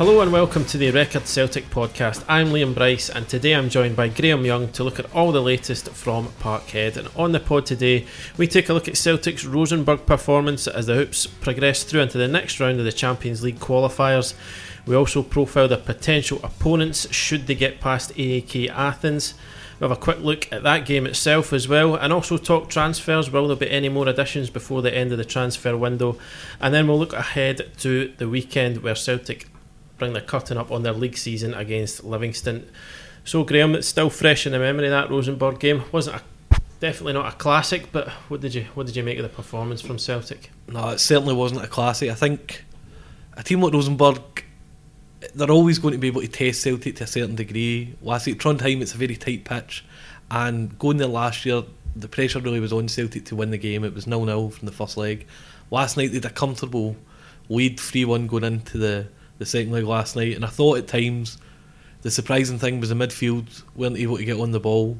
Hello and welcome to the Record Celtic podcast. I'm Liam Bryce and today I'm joined by Graham Young to look at all the latest from Parkhead. And on the pod today, we take a look at Celtic's Rosenborg performance as the Hoops progress through into the next round of the Champions League qualifiers. We also profile the potential opponents should they get past AEK Athens. We have a quick look at that game itself as well, and also talk transfers. Will there be any more additions before the end of the transfer window? And then we'll look ahead to the weekend where Celtic bring the curtain up on their league season against Livingston. So Graham, it's still fresh in the memory that Rosenborg game wasn't a definitely not a classic, but what did you what did you make of the performance from Celtic? No, it certainly wasn't a classic. I think a team like Rosenborg, they're always going to be able to test Celtic to a certain degree. Last week, Trondheim, it's a very tight pitch, and going there last year, the pressure really was on Celtic to win the game. It was nil nil from the first leg. Last night they had a comfortable lead, three one going into the the second leg last night, and I thought at times the surprising thing was the midfield weren't able to get on the ball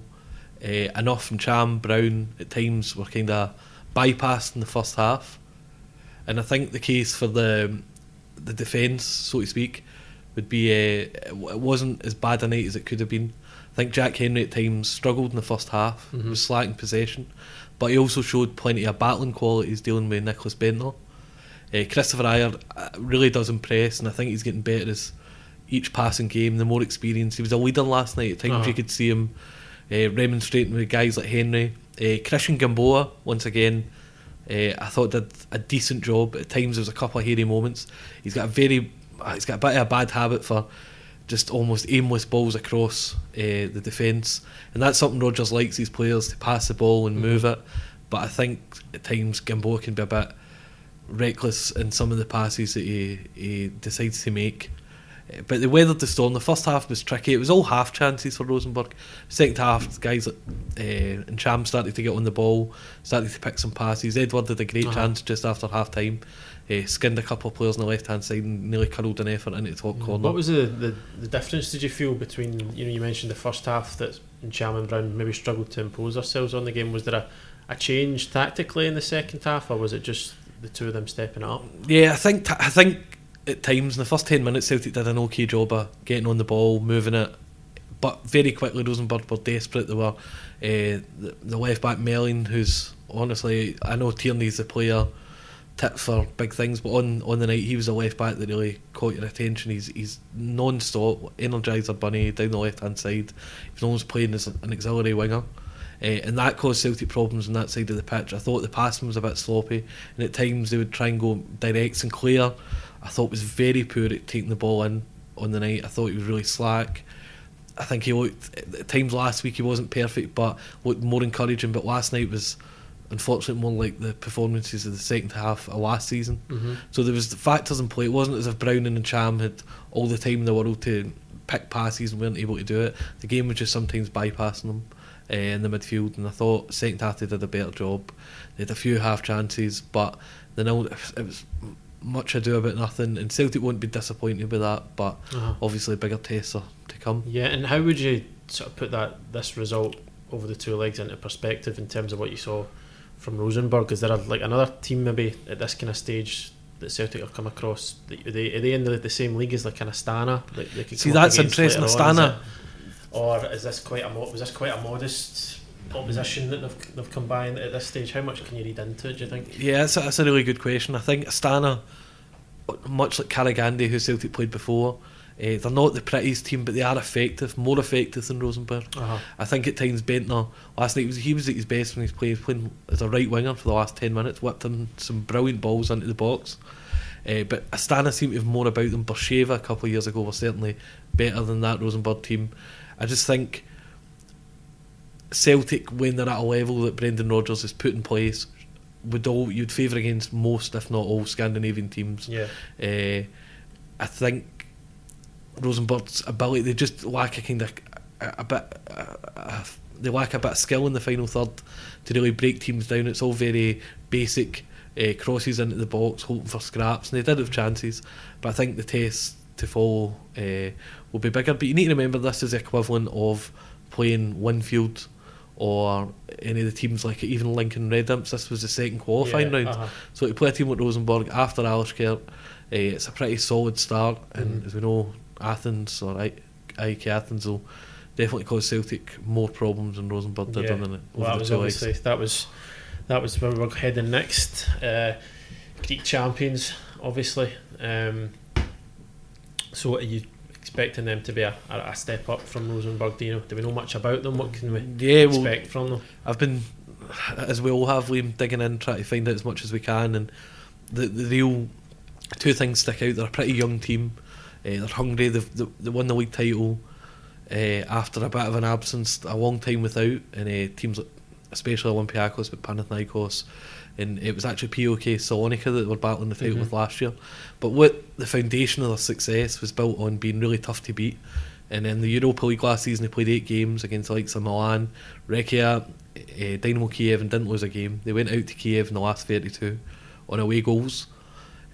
uh, enough from Cham Brown. At times were kind of bypassed in the first half, and I think the case for the the defence, so to speak, would be uh, it wasn't as bad a night as it could have been. I think Jack Hendry at times struggled in the first half, mm-hmm. was slacking possession, but he also showed plenty of battling qualities dealing with Nicklas Bendtner. Uh, Kristoffer Ajer uh, really does impress, and I think he's getting better as each passing game, the more experience. He was a leader last night. At times uh-huh. you could see him uh, remonstrating with guys like Hendry. Uh, Cristian Gamboa, once again, uh, I thought did a decent job. At times there was a couple of hairy moments. He's got a very, uh, he's got a bit of a bad habit for just almost aimless balls across uh, the defence, and that's something Rodgers likes his players to pass the ball and mm-hmm. move it. But I think at times Gamboa can be a bit reckless in some of the passes that he, he decides to make. Eh, but they weathered the storm. The first half was tricky. It was all half chances for Rosenborg. Second half, guys uh, and Cham started to get on the ball, started to pick some passes. Edouard had a great uh-huh. chance just after half time. Uh, skinned a couple of players on the left hand side and nearly curled an effort into the top mm. corner. What was the, the, the difference did you feel between you know you mentioned the first half that Cham and Brown maybe struggled to impose ourselves on the game? Was there a, a change tactically in the second half or was it just the two of them stepping up. Yeah, I think I think at times in the first ten minutes Celtic did an okay job of getting on the ball, moving it, but very quickly Rosenborg were desperate. They were uh, the, the left back Meling, who's honestly I know Tierney's the player tip for big things, but on, on the night he was a left back that really caught your attention. He's he's non stop, energizer bunny down the left hand side. He's almost playing as an auxiliary winger. Uh, and that caused Celtic problems on that side of the pitch. I thought the passing was a bit sloppy, and at times they would try and go direct. Sinclair, I thought was very poor at taking the ball in on the night. I thought he was really slack. I think he looked at times last week he wasn't perfect, but looked more encouraging. But last night was unfortunately more like the performances of the second half of last season. Mm-hmm. So there was factors in play. It wasn't as if Browning and Cham had all the time in the world to pick passes and weren't able to do it. The game was just sometimes bypassing them uh, in the midfield, and I thought second half they did a better job. They had a few half chances, but the nil it was much ado about nothing, and Celtic won't be disappointed with that. But uh-huh. obviously, bigger tests are to come. Yeah, and how would you sort of put that this result over the two legs into perspective in terms of what you saw from Rosenborg? Is there a, like another team maybe at this kind of stage that Celtic have come across? Are they, are they in the, the same league as like kind of Stana? Like See, that's interesting. Astana or is this quite a was this quite a modest opposition that they've, they've by at this stage? How much can you read into it? Do you think? Yeah, that's a, that's a really good question. I think Astana, much like Karagandy, who Celtic played before. Uh, they're not the prettiest team, but they are effective, more effective than Rosenborg. Uh-huh. I think at times Bendtner last night was he was at his best when he was playing, playing as a right winger for the last ten minutes, whipped him some brilliant balls into the box. Uh, but Astana seem to have more about them. Beersheva a couple of years ago were certainly better than that Rosenborg team. I just think Celtic, when they're at a level that Brendan Rodgers has put in place, would all you'd favour against most, if not all, Scandinavian teams. Yeah. Uh, I think Rosenborg's ability they just lack a kind of a, a bit. A, a, they lack a bit of skill in the final third to really break teams down. It's all very basic uh, crosses into the box, hoping for scraps, and they did have chances. But I think the test to follow uh, will be bigger. But you need to remember this is the equivalent of playing Winfield or any of the teams like even Lincoln Red Imps. This was the second qualifying Yeah, round. uh-huh. So to play a team like Rosenborg after Alashkert, uh, it's a pretty solid start. And Mhm. as we know, Athens or I- AEK Athens will definitely cause Celtic more problems than Rosenborg did Yeah. on the, Well, that was obviously legs. that was that was where we were heading next. Uh, Greek champions, obviously. Um, so, are you expecting them to be a, a, step up from Rosenborg? Do you know? Do we know much about them? What can we Yeah, well, expect from them? I've been, as we all have, Liam, digging in, trying to find out as much as we can. And the, the real two things stick out. They're a pretty young team. Uh, they're hungry. They've, they, they won the league title uh, after a bit of an absence, a long time without. And uh, teams especially Olympiacos, but Panathinaikos. And it was actually PAOK Salonika that they were battling the fight Mhm. with last year. But what the foundation of their success was built on being really tough to beat. And in the Europa League last season, they played eight games against the likes of Milan, Rijeka, uh, Dynamo Kiev, and didn't lose a game. They went out to Kiev in the last 32 on away goals.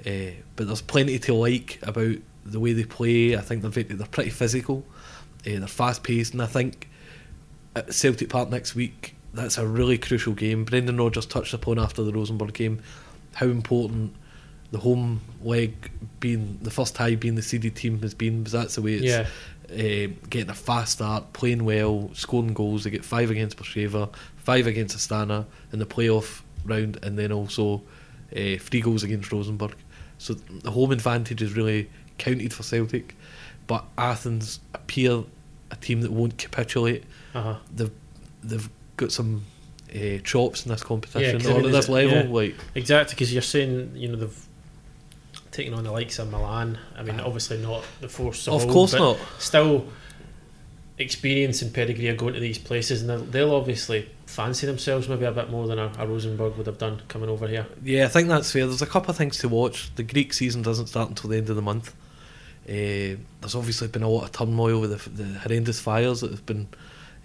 Uh, but there's plenty to like about the way they play. I think they're, very, they're pretty physical, uh, they're fast paced, and I think at Celtic Park next week, that's a really crucial game. Brendan Rodgers touched upon after the Rosenborg game how important the home leg being the first tie being the seeded team has been because that's the way it's Yeah, uh, getting a fast start, playing well, scoring goals. They get five against Beersheva, five against Astana in the playoff round, and then also uh, three goals against Rosenborg. So the home advantage is really counted for Celtic, but Athens appear a team that won't capitulate. uh-huh. They've they've got some uh, chops in this competition I or mean, at this level. yeah. Like exactly. Because you're saying you know they've taken on the likes of Milan. I mean, obviously not the force of, of old, course but not. Still, experience and pedigree of going to these places, and they'll, they'll obviously fancy themselves maybe a bit more than a, a Rosenborg would have done coming over here. Yeah, I think that's fair. There's a couple of things to watch. The Greek season doesn't start until the end of the month. Uh, there's obviously been a lot of turmoil with the, the horrendous fires that have been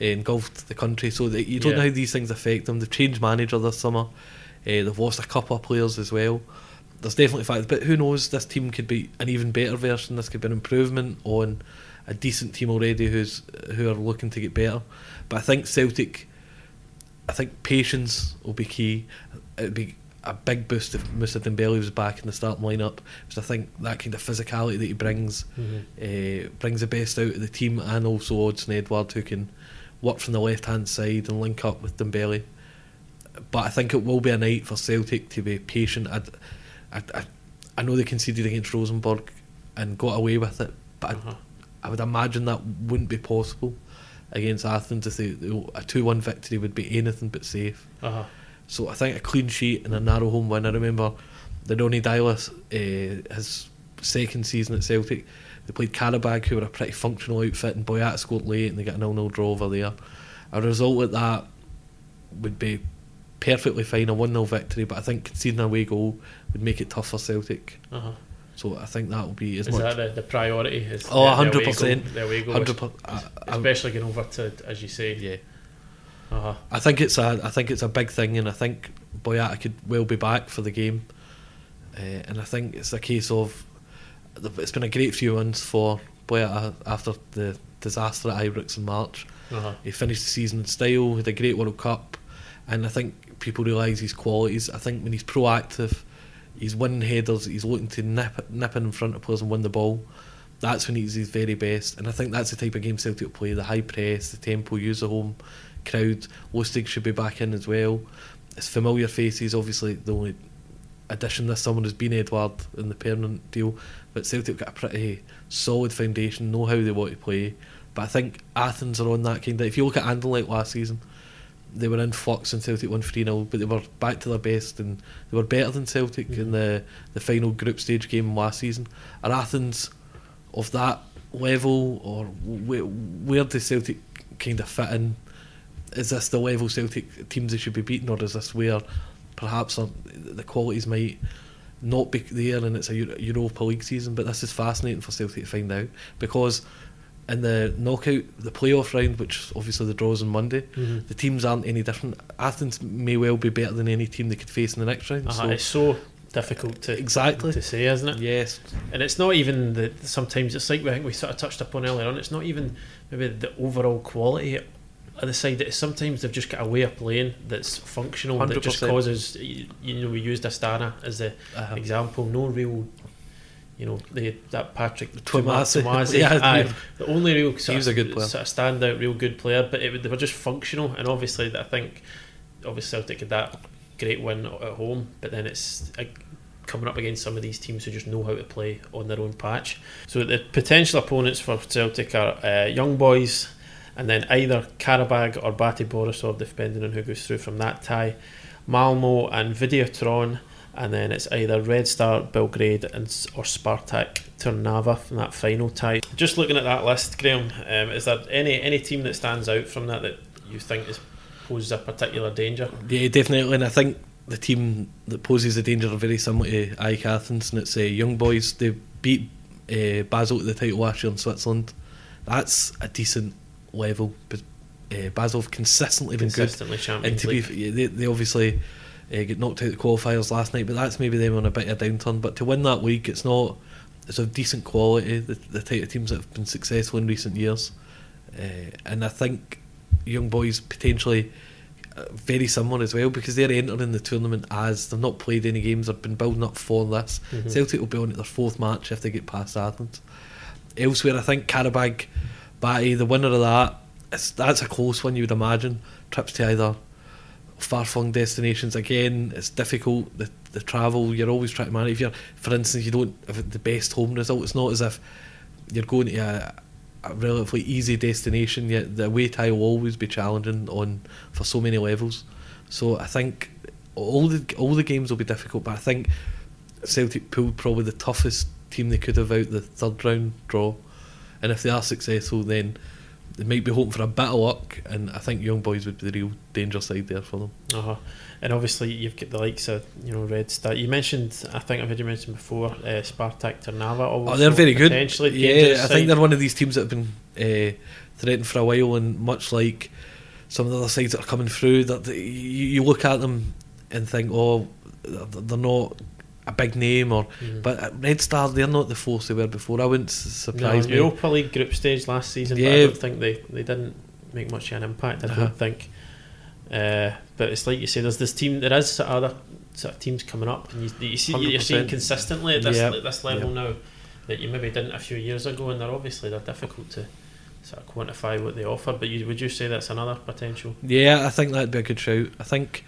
engulfed the country, so that you don't know how these things affect them. They've changed manager this summer. Uh, they've lost a couple of players as well. There's definitely facts, but who knows? This team could be an even better version. This could be an improvement on a decent team already who's who are looking to get better. But I think Celtic, I think patience will be key. It'd be a big boost if Moussa Dembele was back in the starting lineup because I think that kind of physicality that he brings uh, brings the best out of the team and also Odsonne Edouard who can work from the left hand side and link up with Dembele. But I think it will be a night for Celtic to be patient. I'd, I, I, I know they conceded against Rosenborg and got away with it, but Uh-huh. I, I would imagine that wouldn't be possible against Athens. If they, a two-one victory would be anything but safe. Uh-huh. So I think a clean sheet and a narrow home win. I remember the Ronny Deila's, uh, his second season at Celtic, they played Qarabag, who were a pretty functional outfit, and Boyata scored late, and they got a 0 0 draw over there. A result like that would be perfectly fine, a 1 0 victory, but I think conceding a away goal would make it tough for Celtic. Uh-huh. So I think that will be as Is much. that the, the priority? Is Oh, the- the away 100%. goal- The away goal, 100 per- I- I- especially going over to, as you say. yeah. Uh-huh. I think it's a I think it's a big thing, and I think Boyata could well be back for the game. Uh, and I think it's a case of it's been a great few months for Boyata after the disaster at Ibrox in March. Uh-huh. He finished the season in style, had a great World Cup, and I think people realise his qualities. I think when he's proactive, he's winning headers, he's looking to nip nip in front of players and win the ball. That's when he's his very best, and I think that's the type of game Celtic will play: the high press, the tempo, use the home crowd. Lustig should be back in as well. It's familiar faces. Obviously, the only addition this summer has been Edouard in the permanent deal, but Celtic got a pretty solid foundation, know how they want to play. But I think Athens are on that kind of. If you look at Anderlecht last season, they were in flux and Celtic won 3 0, but they were back to their best and they were better than Celtic mm-hmm. in the, the final group stage game last season. Are Athens of that level, or where, where does Celtic kind of fit in? Is this the level Celtic teams they should be beating, or is this where perhaps the qualities might not be there and it's a Europa League season? But this is fascinating for Celtic to find out because in the knockout, the playoff round, which obviously the draws on Monday, mm-hmm. the teams aren't any different. Athens may well be better than any team they could face in the next round. Uh-huh, so it's so difficult to exactly to say, isn't it? Yes, and it's not even the. Sometimes it's like I think we sort of touched upon earlier on. It's not even maybe the overall quality of the side. That sometimes they've just got a way of playing that's functional 100%. that just causes. You, know, we used Astana as the uh-huh. example. No real you know, the that Patrick. Twumasi yeah, the only real sort, he was a good player. sort of standout, real good player, but it, they were just functional. And obviously, I think obviously Celtic had that great win at home, but then it's uh, coming up against some of these teams who just know how to play on their own patch. So the potential opponents for Celtic are uh, young boys, and then either Qarabag or BATE Borisov, depending on who goes through from that tie. Malmo and Videoton and then it's either Red Star, Belgrade, and or Spartak Trnava from that final tie. Just looking at that list, Graham, um, is there any any team that stands out from that that you think is poses a particular danger? Yeah, definitely, and I think the team that poses a danger are very similar to AEK Athens, and it's uh, young boys. They beat uh, Basel at the title last year in Switzerland. That's a decent level, but uh, Basel have consistently been consistently good. Champions and to be, they, they obviously uh, get knocked out of the qualifiers last night, but that's maybe them on a bit of a downturn. But to win that league, it's not. It's of decent quality. The, the type of teams that have been successful in recent years, uh, and I think young boys potentially very similar as well because they're entering the tournament as they've not played any games. They've been building up for this. Mm-hmm. Celtic will be on at their fourth match if they get past Athens. Elsewhere, I think Qarabag, Bate, the winner of that, it's, that's a close one. You would imagine. Trips to either far flung destinations again it's difficult the, the travel you're always trying to manage. If you're for instance you don't have the best home result it's not as if you're going to a, a relatively easy destination yet the away tie will always be challenging on for so many levels. So I think all the all the games will be difficult but I think Celtic pulled probably the toughest team they could have out the third round draw and if they are successful then they might be hoping for a bit of luck, and I think young boys would be the real danger side there for them. Uh-huh. And obviously, you've got the likes of you know Red Star. You mentioned, I think I've heard you mention before, uh, Spartak Trnava. Oh, they're very good. Yeah, I think they're one of these teams that have been uh, threatened for a while, and much like some of the other sides that are coming through, that you, you look at them and think, oh, they're not a big name or mm. but Red Star they're not the force they were before I wouldn't surprise no, me Europa League group stage last season yeah. but I don't think they, they didn't make much of an impact I uh-huh. don't think uh, but it's like you say there's this team there is other sort of teams coming up and you, you see 100%. you're seeing consistently at this, yep. at this level yep. now that you maybe didn't a few years ago and they're obviously they're difficult to sort of quantify what they offer but you, would you say that's another potential yeah I think that'd be a good shout I think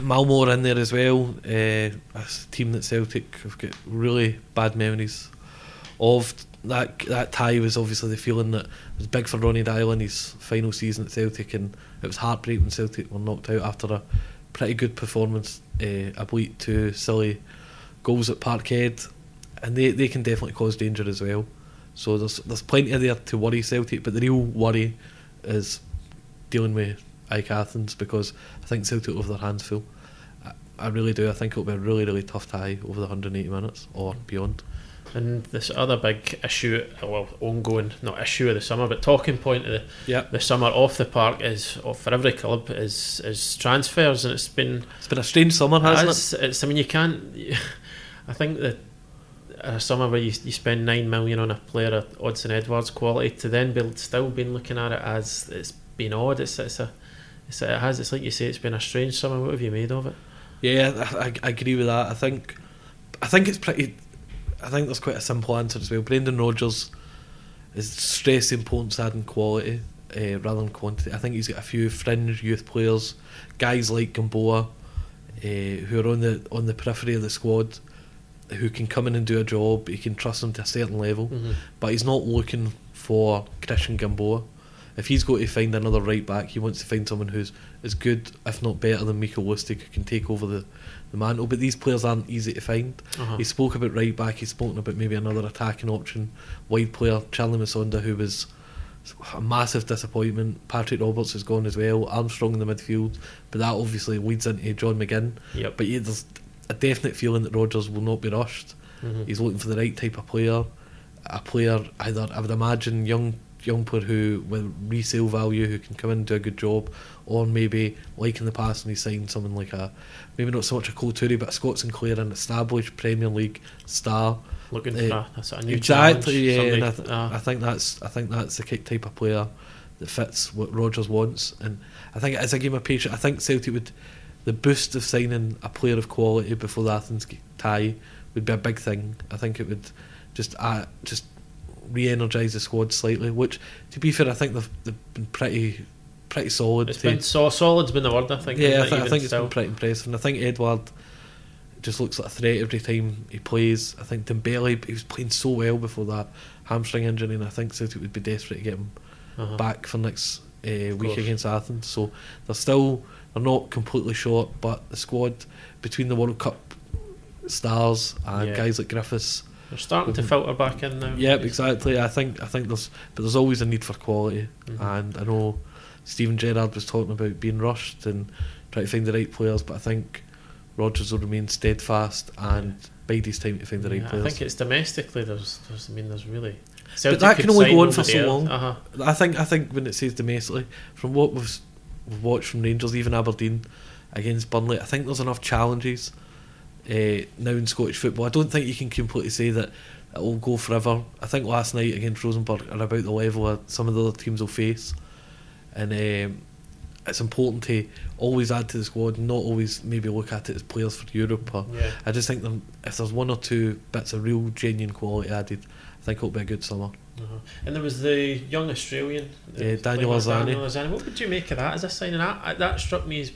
Malmo are in there as well. Uh, a team that Celtic have got really bad memories of. That that tie was obviously the feeling that was big for Ronny Deila in his final season at Celtic, and it was heartbreak when Celtic were knocked out after a pretty good performance. Uh, I believe two silly goals at Parkhead, and they, they can definitely cause danger as well. So there's there's plenty there to worry Celtic, but the real worry is dealing with AEK Athens because I think Celtic have their hands full. I, I really do. I think it'll be a really, really tough tie over the 180 minutes or beyond. And this other big issue, well, ongoing, not issue of the summer, but talking point of the, yep. the summer off the park is oh, for every club is is transfers, and it's been it's been a strange summer, hasn't it? It's, I mean, you can't. I think that a summer where you, you spend nine million on a player of Odsonne Edouard's quality to then be still been looking at it as it's been odd. It's it's a it's, it has. It's like you say. It's been a strange summer. What have you made of it? Yeah, I, I agree with that. I think, I think it's pretty. I think there's quite a simple answer as well. Brendan Rodgers is stress the importance adding quality uh, rather than quantity. I think he's got a few fringe youth players, guys like Gamboa, uh, who are on the on the periphery of the squad, who can come in and do a job. He can trust them to a certain level, mm-hmm. but he's not looking for Cristian Gamboa if he's got to find another right back, he wants to find someone who's as good, if not better, than Mikael Lustig, who can take over the, the mantle. But these players aren't easy to find. Uh-huh. He spoke about right back. He's spoken about maybe another attacking option, wide player, Charly Musonda, who was a massive disappointment. Patrick Roberts has gone as well. Armstrong in the midfield, but that obviously leads into John McGinn. Yep. But yeah, there's a definite feeling that Rodgers will not be rushed. Mhm. He's looking for the right type of player, a player either I would imagine young young player who with resale value who can come in and do a good job, or maybe like in the past when he signed someone like a maybe not so much a Kolo Touré but a Scott Sinclair, an established Premier League star. Looking Uh, for a, a sort new exactly, yeah. And I, th- uh, I think that's I think that's the type of player that fits what Rodgers wants, and I think is a game of patience. I think Celtic would the boost of signing a player of quality before the Athens tie would be a big thing. I think it would just uh, just re-energise the squad slightly. Which, to be fair, I think they've, they've been pretty pretty solid. it's to- been so solid's been the word I think. yeah, I, th- I think it's still? been pretty impressive, and I think Edouard just looks like a threat every time he plays. I think Dembele he was playing so well before that hamstring injury, and I think Celtic would be desperate to get him Uh-huh. back for next uh, week course. against Athens. So they're still they're not completely short, but the squad between the World Cup stars and Yeah. guys like Griffiths. They're starting to Mhm. filter back in now. Yep, exactly. I think I think there's but there's always a need for quality, Mhm. and I know Stephen Gerrard was talking about being rushed and trying to find the right players, but I think Rodgers will remain steadfast and bide his time to find the right Yeah, I think it's domestically. There's, there's I mean, there's really. But that can only go on for so long. Uh huh. I think I think when it says domestically, from what we've, we've watched from Rangers, even Aberdeen against Burnley, I think there's enough challenges uh, now in Scottish football. I don't think you can completely say that it will go forever. I think last night against Rosenborg are about the level of some of the other teams will face, and um, it's important to always add to the squad, not always maybe look at it as players for Europe. Yeah. I just think if there's one or two bits of real genuine quality added, I think it'll be a good summer. Uh-huh. And there was the young Australian, Yeah, Daniel like, Arzani. Daniel Arzani. What would you make of that as a signing? That that struck me as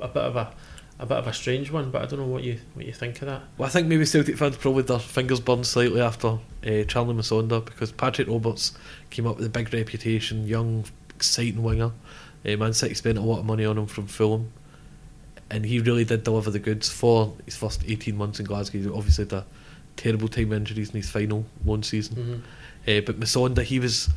a bit of a a bit of a strange one, but I don't know what you what you think of that. Well, I think maybe Celtic fans probably their fingers burned slightly after uh, Charly Musonda because Patrick Roberts came up with a big reputation, young, exciting winger. Uh, Man City spent a lot of money on him from Fulham, and he really did deliver the goods for his first 18 months in Glasgow. He obviously had a terrible time injuries in his final loan season. Mm-hmm. Uh, but Masonda, he was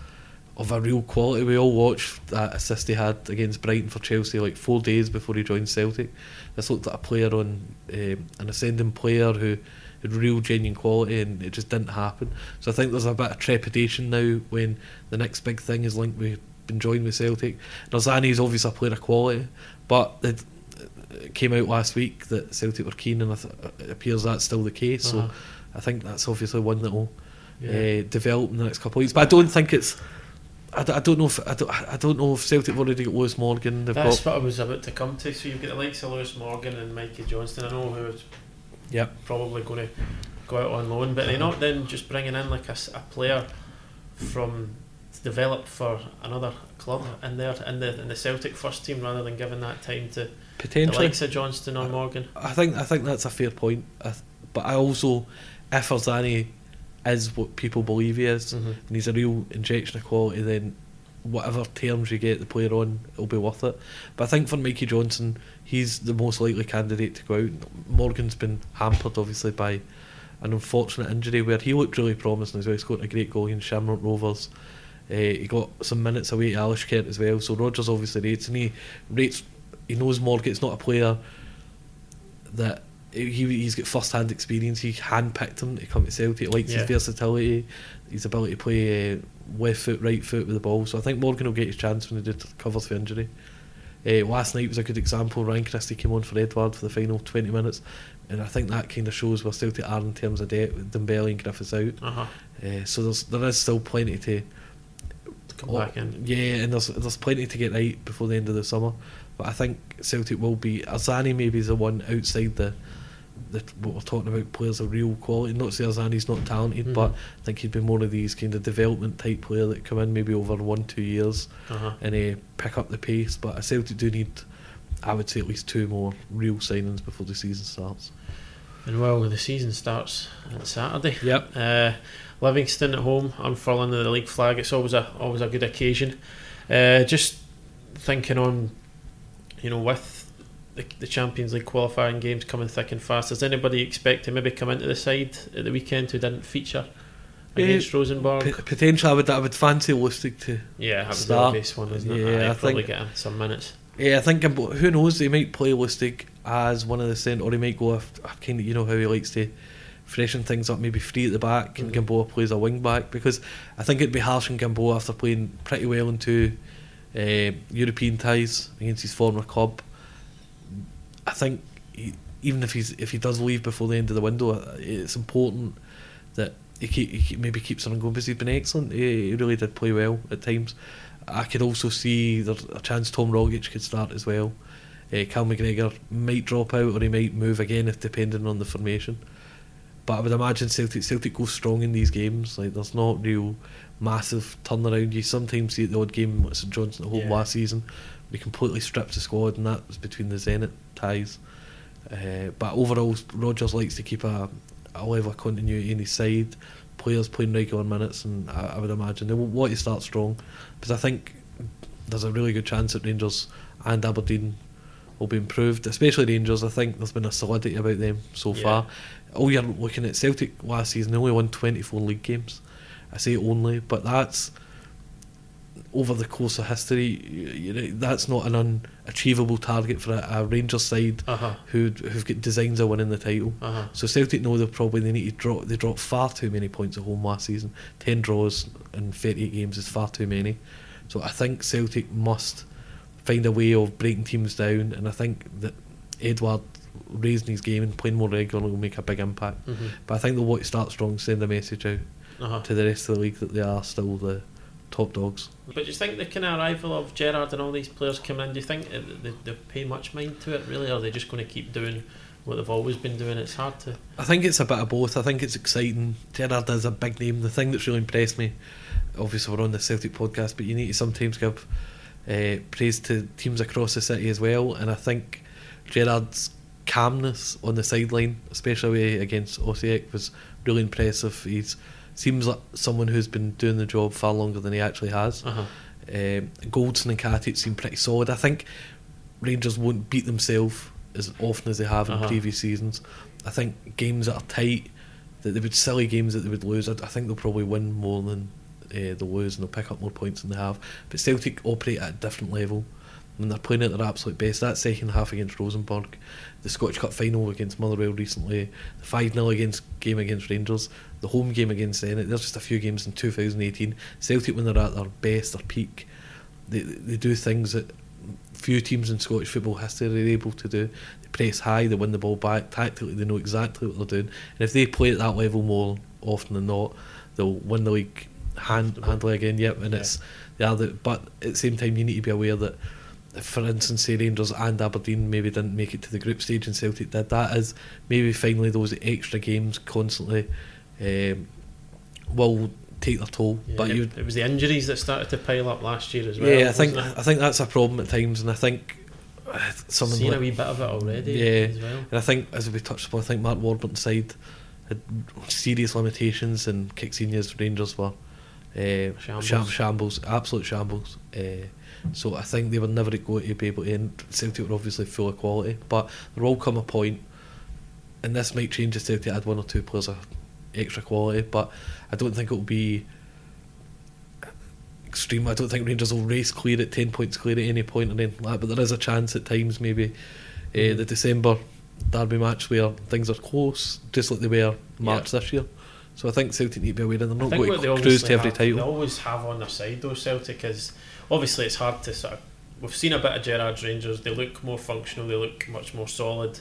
of a real quality. We all watched that assist he had against Brighton for Chelsea like four days before he joined Celtic. This looked like a player on um, an ascending player who had real genuine quality, and it just didn't happen. So I think there's a bit of trepidation now when the next big thing is linked with been joined with Celtic. Arzani is obviously a player of quality, but it, it came out last week that Celtic were keen, and it appears that's still the case. Uh-huh. So I think that's obviously one that will Yeah. uh, develop in the next couple of weeks. But I don't think it's. I, I don't know if I don't, I don't know if Celtic have already got Lewis Morgan. They've That's got what I was about to come to. So you've got the likes of Lewis Morgan and Mikey Johnston. I know who's Yep. probably going to go out on loan, but they're not then just bringing in like a, a player from to develop for another club in there in the in the Celtic first team rather than giving that time to the potentially. likes of Johnston or Morgan. I think I think that's a fair point. I th- but I also, if Arzani is what people believe he is, Mhm. and he's a real injection of quality, then whatever terms you get the player on, it'll be worth it. But I think for Mikey Johnston, he's the most likely candidate to go out. Morgan's been hampered obviously by an unfortunate injury where he looked really promising as well. He scored a great goal against Shamrock Rovers. Uh, he got some minutes away to Alashkert as well. So Rodgers obviously rates and he rates. He knows Morgan. It's not a player that he he's got first hand experience. He handpicked him to come to Celtic. He likes Yeah. his versatility, his ability to play uh, left foot, right foot with the ball. So I think Morgan will get his chance when he did covers for injury. Uh, last night was a good example. Ryan Christie came on for Edouard for the final 20 minutes, and I think that kind of shows where Celtic are in terms of depth with Dembele and Griffiths out. Uh huh. Uh, so there's there is still plenty to Come back in. yeah, and there's there's plenty to get right before the end of the summer. But I think Celtic will be Arzani maybe is the one outside the the what we're talking about players of real quality. Not to say Arzani's not talented, Mhm. but I think he'd be more of these kind of development type player that come in maybe over one two years Uh huh. and uh, pick up the pace. But I Celtic do need, I would say, at least two more real signings before the season starts. And well, the season starts on Saturday. Yep. Uh, Livingston at home, unfurling the league flag. It's always a always a good occasion. Uh, just thinking on, you know, with the, the Champions League qualifying games coming thick and fast, does anybody expect to maybe come into the side at the weekend who didn't feature against Rosenborg? P- potentially, I would I would fancy Lustig to. yeah, that was the start. obvious one, isn't it? Yeah, I'd I probably think- get him some minutes. Yeah, I think who knows? They might play Lustig as one of the centre, or he might go off. Kind of, you know how he likes to freshen things up, maybe free at the back, and Mhm. Gamboa plays a wing back because I think it'd be harsh on Gamboa after playing pretty well in two uh, European ties against his former club. I think he, even if he's if he does leave before the end of the window, uh, it's important that he, keep, he keep, maybe keeps on going because he's been excellent. He, he really did play well at times. I could also see there's a chance Tom Rogic could start as well. Uh, Cal McGregor might drop out or he might move again if depending on the formation. But I would imagine Celtic Celtic go strong in these games. Like there's not real massive turnaround. You sometimes see at the odd game at St Johnstone at home Yeah. last season. We completely stripped the squad, and that was between the Zenit ties. Uh, but overall, Rodgers likes to keep a, a level of continuity in his side. Players playing regular minutes, and I, I would imagine they will want to start strong because I think there's a really good chance that Rangers and Aberdeen will be improved, especially Rangers. I think there's been a solidity about them so Yeah. far. Oh, you're looking at Celtic last season, they only won 24 league games. I say only, but that's over the course of history. You, know, that's not an unachievable target for a, a Rangers side Uh huh. who who've got designs of winning the title. Uh huh. So Celtic know they probably they need to drop. They dropped far too many points at home last season. Ten draws in thirty-eight games is far too many. So I think Celtic must find a way of breaking teams down, and I think that Edouard raising his game and playing more regularly will make a big impact. hmm But I think they'll want to start strong, send a message out Uh-huh. to the rest of the league that they are still the top dogs. But do you think the kind of arrival of Gerrard and all these players coming in, do you think they, they pay much mind to it really, or are they just going to keep doing what they've always been doing? It's hard to. I think it's a bit of both. I think it's exciting. Gerrard is a big name. The thing that's really impressed me, obviously we're on the Celtic podcast, but you need to sometimes give uh, praise to teams across the city as well. And I think Gerrard's calmness on the sideline, especially against Osijek, was really impressive. He's seems like someone who's been doing the job far longer than he actually has. Uh-huh. Um, Goldson and Katic seem pretty solid. I think Rangers won't beat themselves as often as they have in Uh-huh. previous seasons. I think games that are tight, that they would silly games that they would lose. I, I think they'll probably win more than uh, they'll lose, and they'll pick up more points than they have. But Celtic operate at a different level. When they're playing at their absolute best, that second half against Rosenborg, the Scottish Cup final against Motherwell recently, the 5 0 against game against Rangers, the home game against Zenit, there's just a few games in 2018. Celtic, when they're at their best, their peak, they, they do things that few teams in Scottish football history are able to do. They press high, they win the ball back. Tactically, they know exactly what they're doing. And if they play at that level more often than not, they'll win the league hand, handily again. Yep, and Yeah. it's they are the, but at the same time, you need to be aware that. For instance, say Rangers and Aberdeen maybe didn't make it to the group stage and Celtic did, that is maybe finally those extra games constantly um, will take their toll. Yeah, but it, you it was the injuries that started to pile up last year as well. yeah, I think it? I think that's a problem at times, and I think uh, someone seen like, a wee bit of it already. Yeah. as well. and I think as we touched upon, I think Mark Warburton's side had serious limitations, and Caixinha's Rangers were uh, Shambles. sham- shambles, absolute shambles. Uh, so I think they were never going to be able to end. Celtic were obviously full of quality, but there will all come a point, and this might change if Celtic add one or two players of extra quality, but I don't think it will be extreme. I don't think Rangers will race clear at 10 points clear at any point or anything like that, but there is a chance at times maybe uh, the December derby match where things are close, just like they were March this year. So I think Celtic need to be aware and they're not going to cruise to every have, They always have on their side though. Celtic is obviously it's hard to sort of. We've seen a bit of Gerrard's Rangers. They look more functional. They look much more solid.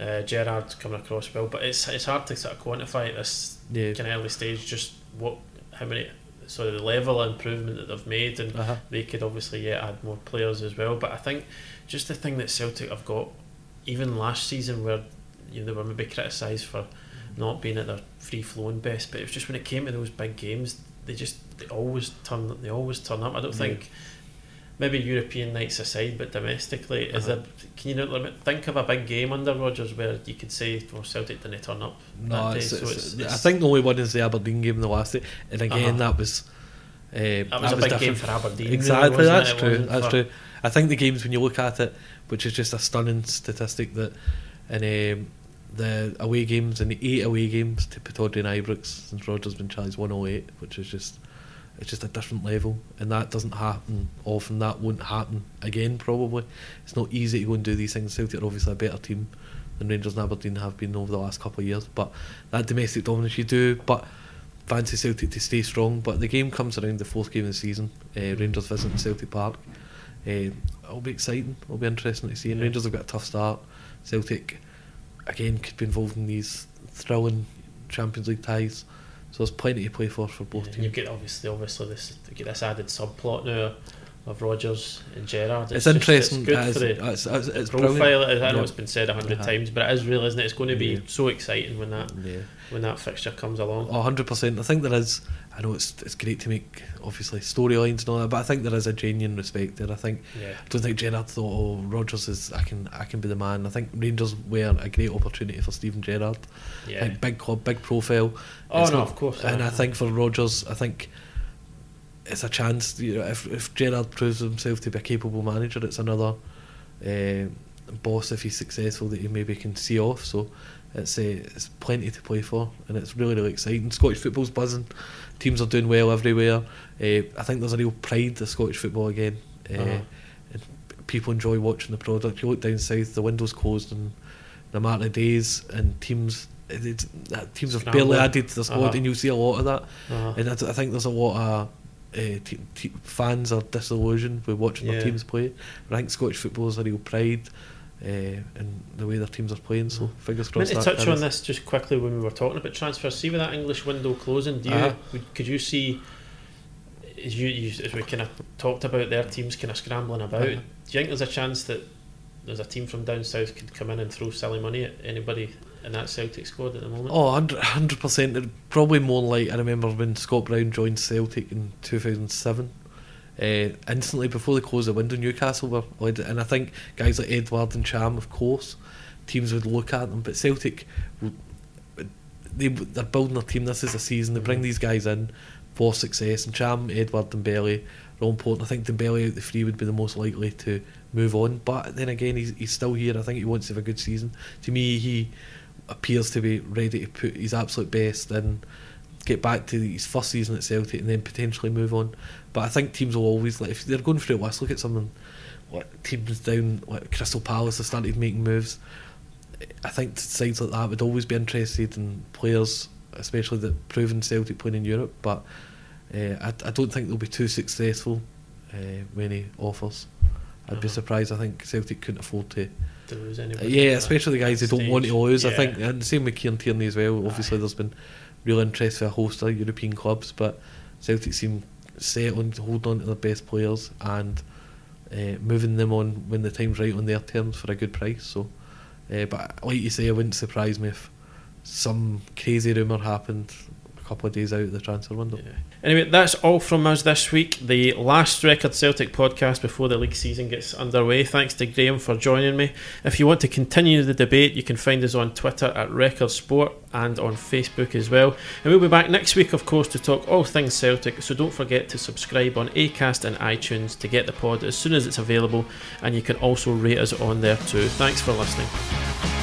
Uh, Gerrard's coming across well, but it's it's hard to sort of quantify at this Yeah. kind of early stage just what how many sort of the level of improvement that they've made and Uh-huh. they could obviously yeah add more players as well. But I think just the thing that Celtic have got, even last season where you know, they were maybe criticised for not being at their free flowing best, but it was just when it came to those big games, they just they always turn they always turn up. I don't Yeah. think maybe European nights aside, but domestically, is Uh-huh. there can you not think of a big game under Rodgers where you could say well Celtic didn't turn up No, that day, it's, so it's- it's, I think the only one is the Aberdeen game the last day, and again Uh-huh. that was Uh, That was a big game for Aberdeen. Exactly, that's It true. wasn't That's for- true. I think the games when you look at it, which is just a stunning statistic that in um, the away games in the eight away games to Pittodrie and Ibrox since Rodgers been charged 108, which is just it's just a different level, and that doesn't happen often. That won't happen again, probably. It's not easy to go and do these things. Celtic are obviously a better team than Rangers and Aberdeen have been over the last couple of years, but that domestic dominance you do, but fancy Celtic to stay strong. But the game comes around the fourth game of the season. Uh, Rangers visit Celtic Park. Uh, it'll be exciting. It'll be interesting to see. And Rangers have got a tough start. Celtic again could be involved in these thrilling Champions League ties. So there's plenty to play for for both teams. you get obviously, obviously this get this added subplot now of Rodgers and Gerrard. It's, just- interesting. It's good is- for the it's, it's, it's profile. brilliant. I know it's been said a 100 Uh-huh. times, but it is real, isn't it? It's going to be Yeah. so exciting when that Yeah. when that fixture comes along. Oh, 100%. I think there is. I know it's it's great to make obviously storylines and all that, but I think there is a genuine respect there. I think Yeah. I don't think Gerrard thought, "Oh, Rodgers is I can I can be the man." I think Rangers were a great opportunity for Stephen Gerrard. Yeah. Like big club, big profile. Oh, It's no, of course, And aye. I think for Rodgers, I think it's a chance. You know, if if Gerrard proves himself to be a capable manager, it's another uh, boss if he's successful that he maybe can see off. So it's uh, it's plenty to play for, and it's really really exciting. Scottish football's buzzing. Teams are doing well everywhere. Uh, I think there's a real pride to Scottish football again. Uh, Uh-huh. and people enjoy watching the product. You look down south, the window's closed in the matter of days, and teams it's, uh, teams have barely added to the squad, Uh-huh. and you'll see a lot of that. Uh-huh. And I, I think there's a lot of uh, te- te- fans are disillusioned with watching Yeah. their teams play. But I think Scottish football is a real pride uh, in the way their teams are playing. So fingers I meant crossed. to touch on this just quickly when we were talking about transfers. See with that English window closing, do you Uh-huh. could you see as you, you as we kind of talked about their teams kind of scrambling about? Uh-huh. Do you think there's a chance that there's a team from down south could come in and throw silly money at anybody in that Celtic squad at the moment? Oh, 100 percent. Probably more like I remember when Scott Brown joined Celtic in two thousand seven. Uh, instantly before they closed the window, Newcastle were led, and I think guys like Edouard and Cham, of course, teams would look at them. But Celtic, they they're building their team. This is a season. They bring these guys in for success, and Cham, Edouard, Dembele are all important. I think Dembele out the free would be the most likely to move on. But then again, he's he's still here. I think he wants to have a good season. To me, he appears to be ready to put his absolute best and get back to his first season at Celtic and then potentially move on. But I think teams will always like if they're going through a Let's look at someone like teams down like Crystal Palace have started making moves. I think sides like that would always be interested in players, especially the proven Celtic playing in Europe. But uh, I, I don't think they'll be too successful uh, when he offers. I'd be Uh-huh. surprised. I think Celtic couldn't afford to To lose uh, yeah, especially the guys who don't want to lose. I think, and the same with Kieran Tierney as well. Obviously, Aye. there's been real interest for a host of European clubs, but Celtic seem set on holding on to their best players and uh, moving them on when the time's right on their terms for a good price. So, uh, but like you say, it wouldn't surprise me if some crazy rumour happened couple of days out of the transfer window. Yeah. Anyway, that's all from us this week. The last Record Celtic podcast before the league season gets underway. Thanks to Graham for joining me. If you want to continue the debate, you can find us on Twitter at Record Sport and on Facebook as well. And we'll be back next week, of course, to talk all things Celtic. So don't forget to subscribe on Acast and iTunes to get the pod as soon as it's available. And you can also rate us on there too. Thanks for listening.